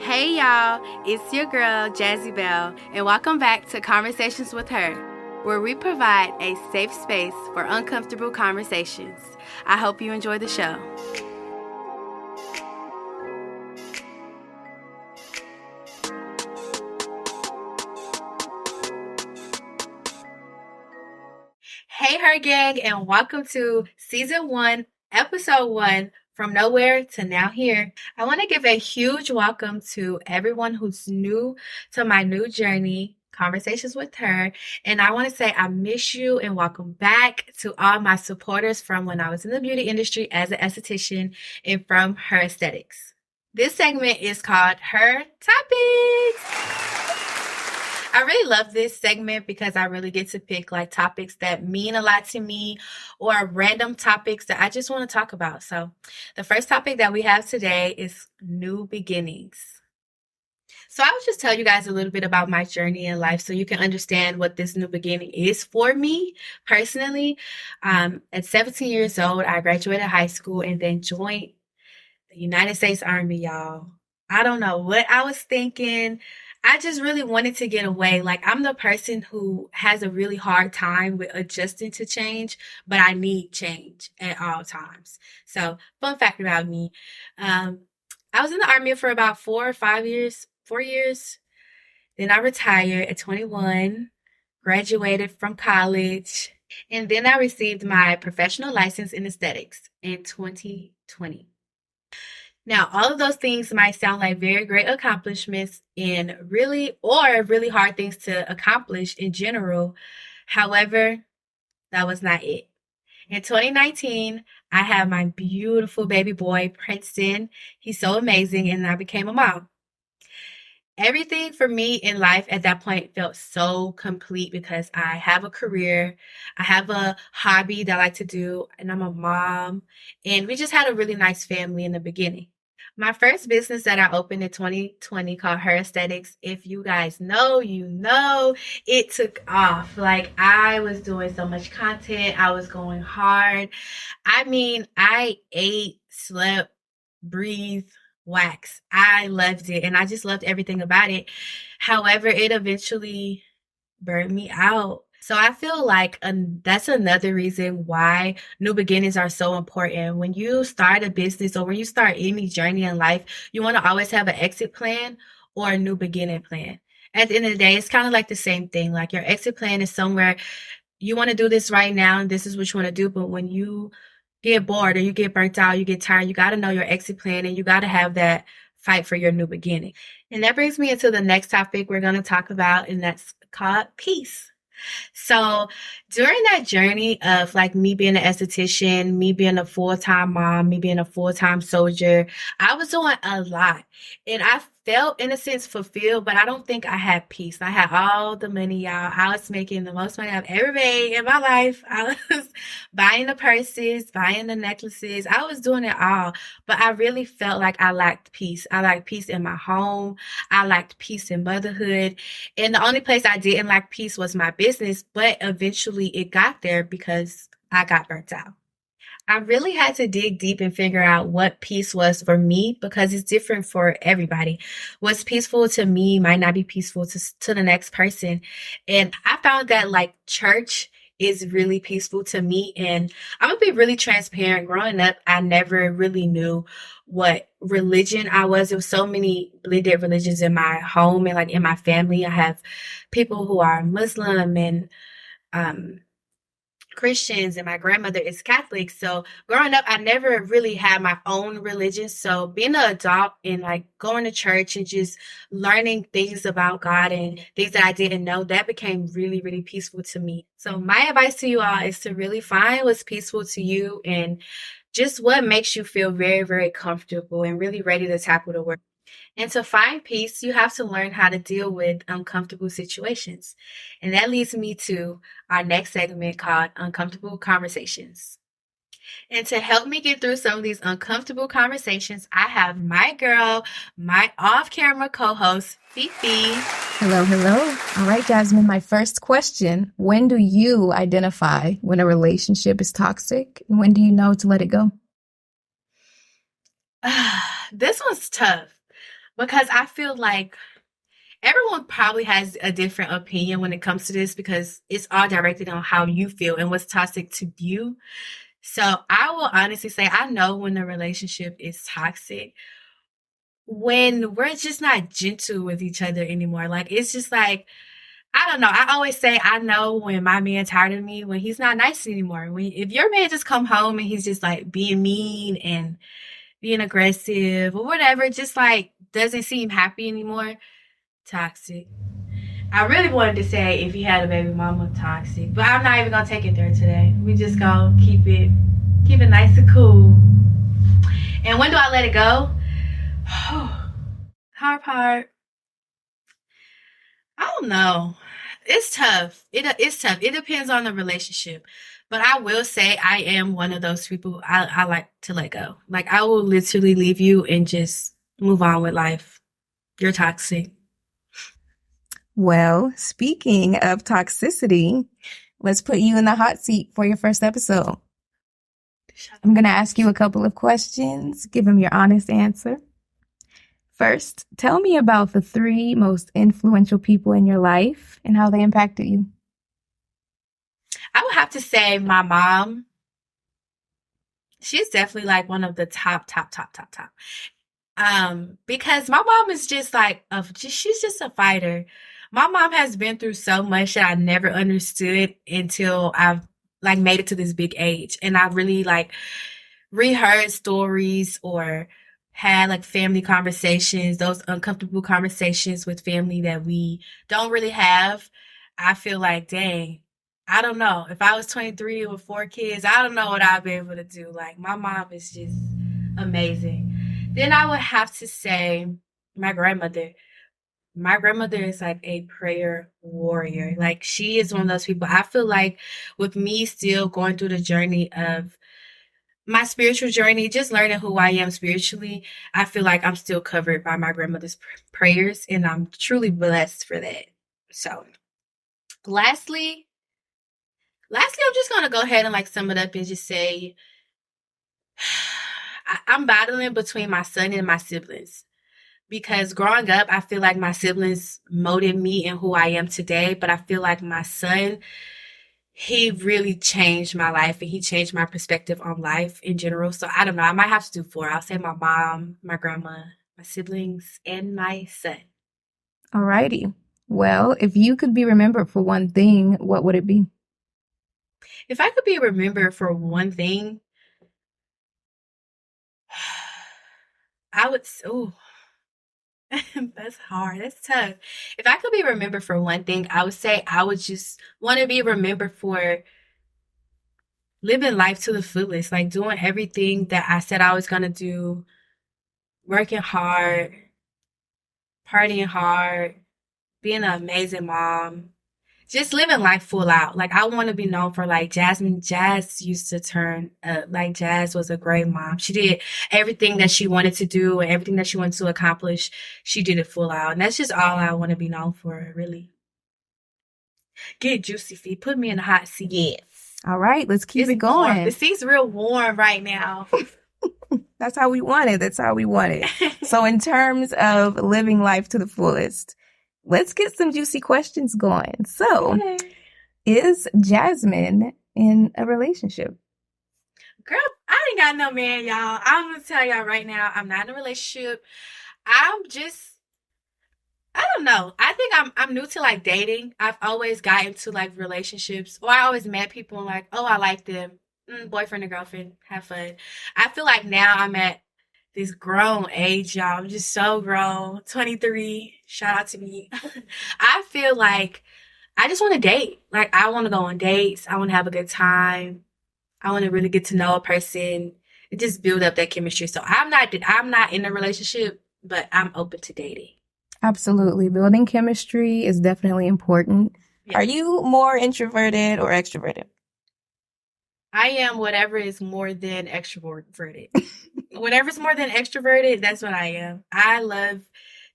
Hey y'all, it's your girl Jazzy Bell, and welcome back to Conversations with Her, where we provide a safe space for uncomfortable conversations. I hope you enjoy the show. Hey, Her Gang, and welcome to season one, episode one from nowhere to now here. I want to give a huge welcome to everyone who's new to my new journey, Conversations with Her. And I want to say I miss you and welcome back to all my supporters from when I was in the beauty industry as an esthetician and from Her Aesthetics. This segment is called Her Topics. I really love this segment because I really get to pick like topics that mean a lot to me or random topics that I just want to talk about. So, the first topic that we have today is new beginnings. So, I will just tell you guys a little bit about my journey in life so you can understand what this new beginning is for me personally. Um, at 17 years old, I graduated high school and then joined the United States Army, y'all. I don't know what I was thinking. I just really wanted to get away. Like I'm the person who has a really hard time with adjusting to change, but I need change at all times. So fun fact about me. Um, I was in the army for about four or five years, four years. Then I retired at 21, graduated from college, and then I received my professional license in aesthetics in 2020. Now, all of those things might sound like very great accomplishments and really, or really hard things to accomplish in general. However, that was not it. In 2019, I had my beautiful baby boy, Princeton. He's so amazing, and I became a mom. Everything for me in life at that point felt so complete because I have a career, I have a hobby that I like to do, and I'm a mom. And we just had a really nice family in the beginning. My first business that I opened in 2020 called Her Aesthetics. If you guys know, you know, it took off. Like I was doing so much content, I was going hard. I mean, I ate, slept, breathed, wax. I loved it and I just loved everything about it. However, it eventually burned me out. So I feel like um, that's another reason why new beginnings are so important. When you start a business or when you start any journey in life, you want to always have an exit plan or a new beginning plan. At the end of the day, it's kind of like the same thing. Like your exit plan is somewhere you want to do this right now and this is what you want to do. But when you get bored or you get burnt out, you get tired, you got to know your exit plan and you got to have that fight for your new beginning. And that brings me into the next topic we're going to talk about, and that's called peace. So during that journey of like me being an esthetician, me being a full time mom, me being a full time soldier, I was doing a lot. And I felt in a sense fulfilled, but I don't think I had peace. I had all the money, y'all. I was making the most money I've ever made in my life. I was buying the purses, buying the necklaces. I was doing it all, but I really felt like I lacked peace. I lacked peace in my home. I lacked peace in motherhood. And the only place I didn't lack peace was my business, but eventually it got there because I got burnt out. I really had to dig deep and figure out what peace was for me because it's different for everybody. What's peaceful to me might not be peaceful to, to the next person. And I found that like church is really peaceful to me. And I'm gonna be really transparent. Growing up, I never really knew what religion I was. There was so many blended religions in my home and like in my family. I have people who are Muslim and um Christians and my grandmother is Catholic. So growing up, I never really had my own religion. So being an adult and like going to church and just learning things about God and things that I didn't know, that became really, really peaceful to me. So my advice to you all is to really find what's peaceful to you and just what makes you feel very, very comfortable and really ready to tackle the work. And to find peace, you have to learn how to deal with uncomfortable situations. And that leads me to our next segment called Uncomfortable Conversations. And to help me get through some of these uncomfortable conversations, I have my girl, my off camera co host, Fifi. Hello, hello. All right, Jasmine, my first question When do you identify when a relationship is toxic? And when do you know to let it go? this one's tough because I feel like everyone probably has a different opinion when it comes to this because it's all directed on how you feel and what's toxic to you. So I will honestly say I know when the relationship is toxic when we're just not gentle with each other anymore. Like it's just like I don't know. I always say I know when my man's tired of me when he's not nice anymore. When if your man just come home and he's just like being mean and being aggressive or whatever, just like doesn't seem happy anymore, toxic. I really wanted to say if you had a baby mama, toxic, but I'm not even gonna take it there today. We just gonna keep it, keep it nice and cool. And when do I let it go? Hard part. I don't know. It's tough. It it's tough. It depends on the relationship. But I will say I am one of those people I, I like to let go. Like I will literally leave you and just move on with life. You're toxic. Well, speaking of toxicity, let's put you in the hot seat for your first episode. I'm going to ask you a couple of questions. Give them your honest answer. First, tell me about the three most influential people in your life and how they impacted you. I would have to say my mom. She's definitely like one of the top, top, top, top, top. Um, because my mom is just like a, she's just a fighter. My mom has been through so much that I never understood until I've like made it to this big age, and I really like reheard stories or had like family conversations, those uncomfortable conversations with family that we don't really have. I feel like, dang, I don't know. If I was 23 with four kids, I don't know what I'd be able to do. Like, my mom is just amazing. Then I would have to say my grandmother. My grandmother is like a prayer warrior. Like, she is one of those people. I feel like with me still going through the journey of my spiritual journey, just learning who I am spiritually, I feel like I'm still covered by my grandmother's prayers, and I'm truly blessed for that. So, lastly, lastly, I'm just gonna go ahead and like sum it up and just say, I, I'm battling between my son and my siblings because growing up, I feel like my siblings molded me and who I am today, but I feel like my son he really changed my life and he changed my perspective on life in general. So I don't know. I might have to do four. I'll say my mom, my grandma, my siblings, and my son. Alrighty. Well, if you could be remembered for one thing, what would it be? If I could be remembered for one thing, I would. Oh, That's hard. That's tough. If I could be remembered for one thing, I would say I would just want to be remembered for living life to the fullest, like doing everything that I said I was going to do, working hard, partying hard, being an amazing mom, just living life full out. Like I want to be known for like Jasmine. Jazz used to turn uh, like Jazz was a great mom. She did everything that she wanted to do and everything that she wanted to accomplish. She did it full out, and that's just all I want to be known for, really. Get juicy feet. Put me in the hot seat. Yes. All right, let's keep it's it going. Warm. The seat's real warm right now. That's how we want it. That's how we want it. so, in terms of living life to the fullest, let's get some juicy questions going. So, okay. is Jasmine in a relationship? Girl, I ain't got no man, y'all. I'm gonna tell y'all right now, I'm not in a relationship. I'm just I don't know. I think I'm I'm new to like dating. I've always gotten to like relationships, or I always met people and like, oh, I like them. Mm, boyfriend and girlfriend, have fun. I feel like now I'm at this grown age, y'all. I'm just so grown. 23. Shout out to me. I feel like I just want to date. Like I want to go on dates. I want to have a good time. I want to really get to know a person and just build up that chemistry. So I'm not I'm not in a relationship, but I'm open to dating. Absolutely. Building chemistry is definitely important. Yeah. Are you more introverted or extroverted? I am whatever is more than extroverted. Whatever's more than extroverted, that's what I am. I love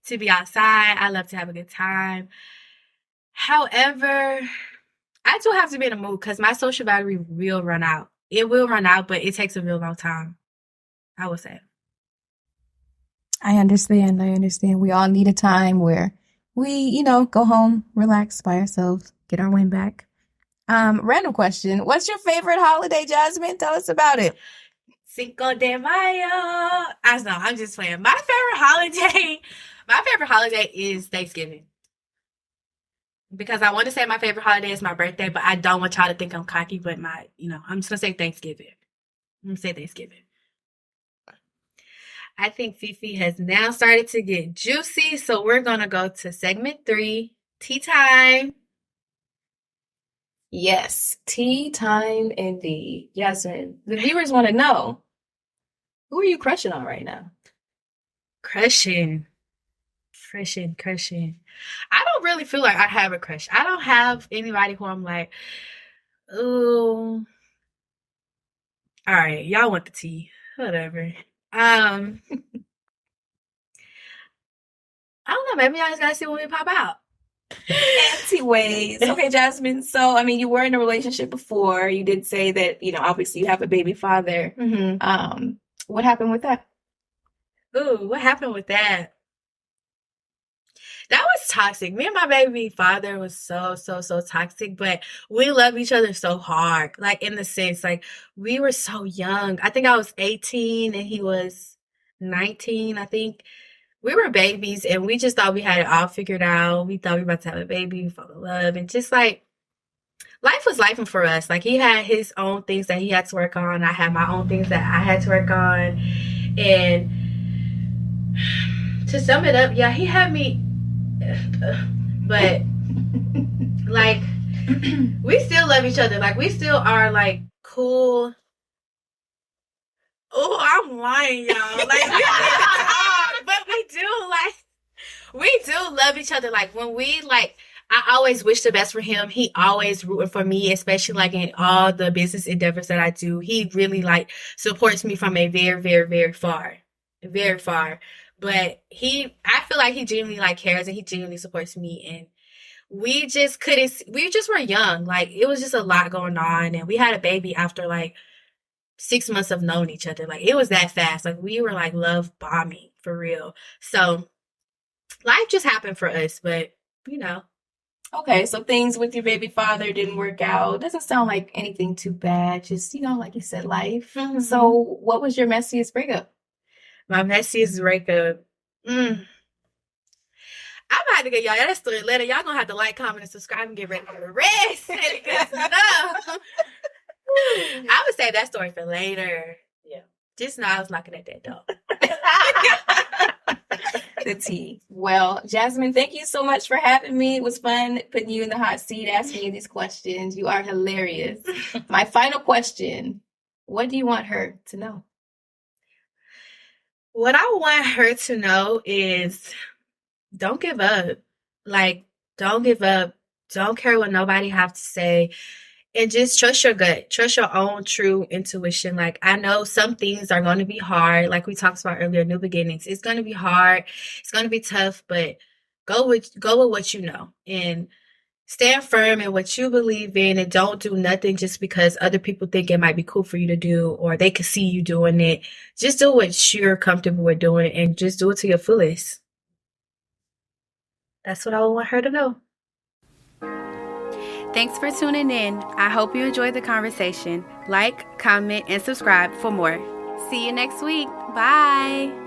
to be outside. I love to have a good time. However, I do have to be in a mood because my social battery will run out. It will run out, but it takes a real long time. I would say. I understand. I understand. We all need a time where we, you know, go home, relax by ourselves, get our wind back. Um, random question. What's your favorite holiday, Jasmine? Tell us about it. Cinco de Mayo. I know, I'm just playing. My favorite holiday, my favorite holiday is Thanksgiving. Because I want to say my favorite holiday is my birthday, but I don't want y'all to think I'm cocky, but my, you know, I'm just gonna say Thanksgiving. I'm gonna say Thanksgiving. I think Fifi has now started to get juicy, so we're gonna go to segment three, tea time. Yes, tea time indeed. Jasmine, the viewers want to know who are you crushing on right now? Crushing. Crushing, crushing. I don't really feel like I have a crush. I don't have anybody who I'm like, ooh. All right, y'all want the tea. Whatever. Um I don't know, maybe y'all just gotta see when we pop out. Anti ways. Okay, Jasmine. So, I mean, you were in a relationship before. You did say that, you know, obviously you have a baby father. Mm-hmm. Um, what happened with that? Ooh, what happened with that? That was toxic. Me and my baby father was so, so, so toxic, but we love each other so hard. Like, in the sense, like, we were so young. I think I was 18 and he was 19, I think. We were babies and we just thought we had it all figured out. We thought we were about to have a baby, fall in love, and just like, life was life for us. Like he had his own things that he had to work on. I had my own things that I had to work on. And to sum it up, yeah, he had me but like we still love each other. Like we still are like cool. Oh, I'm lying, y'all. Like we but we do like we do love each other. Like when we like I always wish the best for him. He always rooting for me, especially like in all the business endeavors that I do. He really like supports me from a very, very, very far. Very far. But he I feel like he genuinely like cares and he genuinely supports me and we just couldn't we just were young. Like it was just a lot going on and we had a baby after like six months of knowing each other. Like it was that fast. Like we were like love bombing for real. So life just happened for us, but you know, Okay, so things with your baby father didn't work out. Doesn't sound like anything too bad. Just, you know, like you said, life. Mhm. So, what was your messiest breakup? my messiest breakup. Mm. I'm about to get y'all that story later. Y'all gonna have to like, comment, and subscribe and get ready for the rest. I would say that story for later. Yeah. Just now I was knocking at that door. the tea. Well, Jasmine, thank you so much for having me. It was fun putting you in the hot seat, asking you these questions. You are hilarious. My final question What do you want her to know? What I want her to know is don't give up. Like, don't give up. Don't care what nobody have to say. And just trust your gut. Trust your own true intuition. Like, I know some things are going to be hard. Like we talked about earlier, new beginnings. It's going to be hard. It's going to be tough, but go with, go with what you know and stand firm in what you believe in and don't do nothing just because other people think it might be cool for you to do or they could see you doing it. Just do what you're comfortable with doing and just do it to your fullest. That's what I want her to know. Thanks for tuning in. I hope you enjoyed the conversation. Like, comment, and subscribe for more. See you next week. Bye.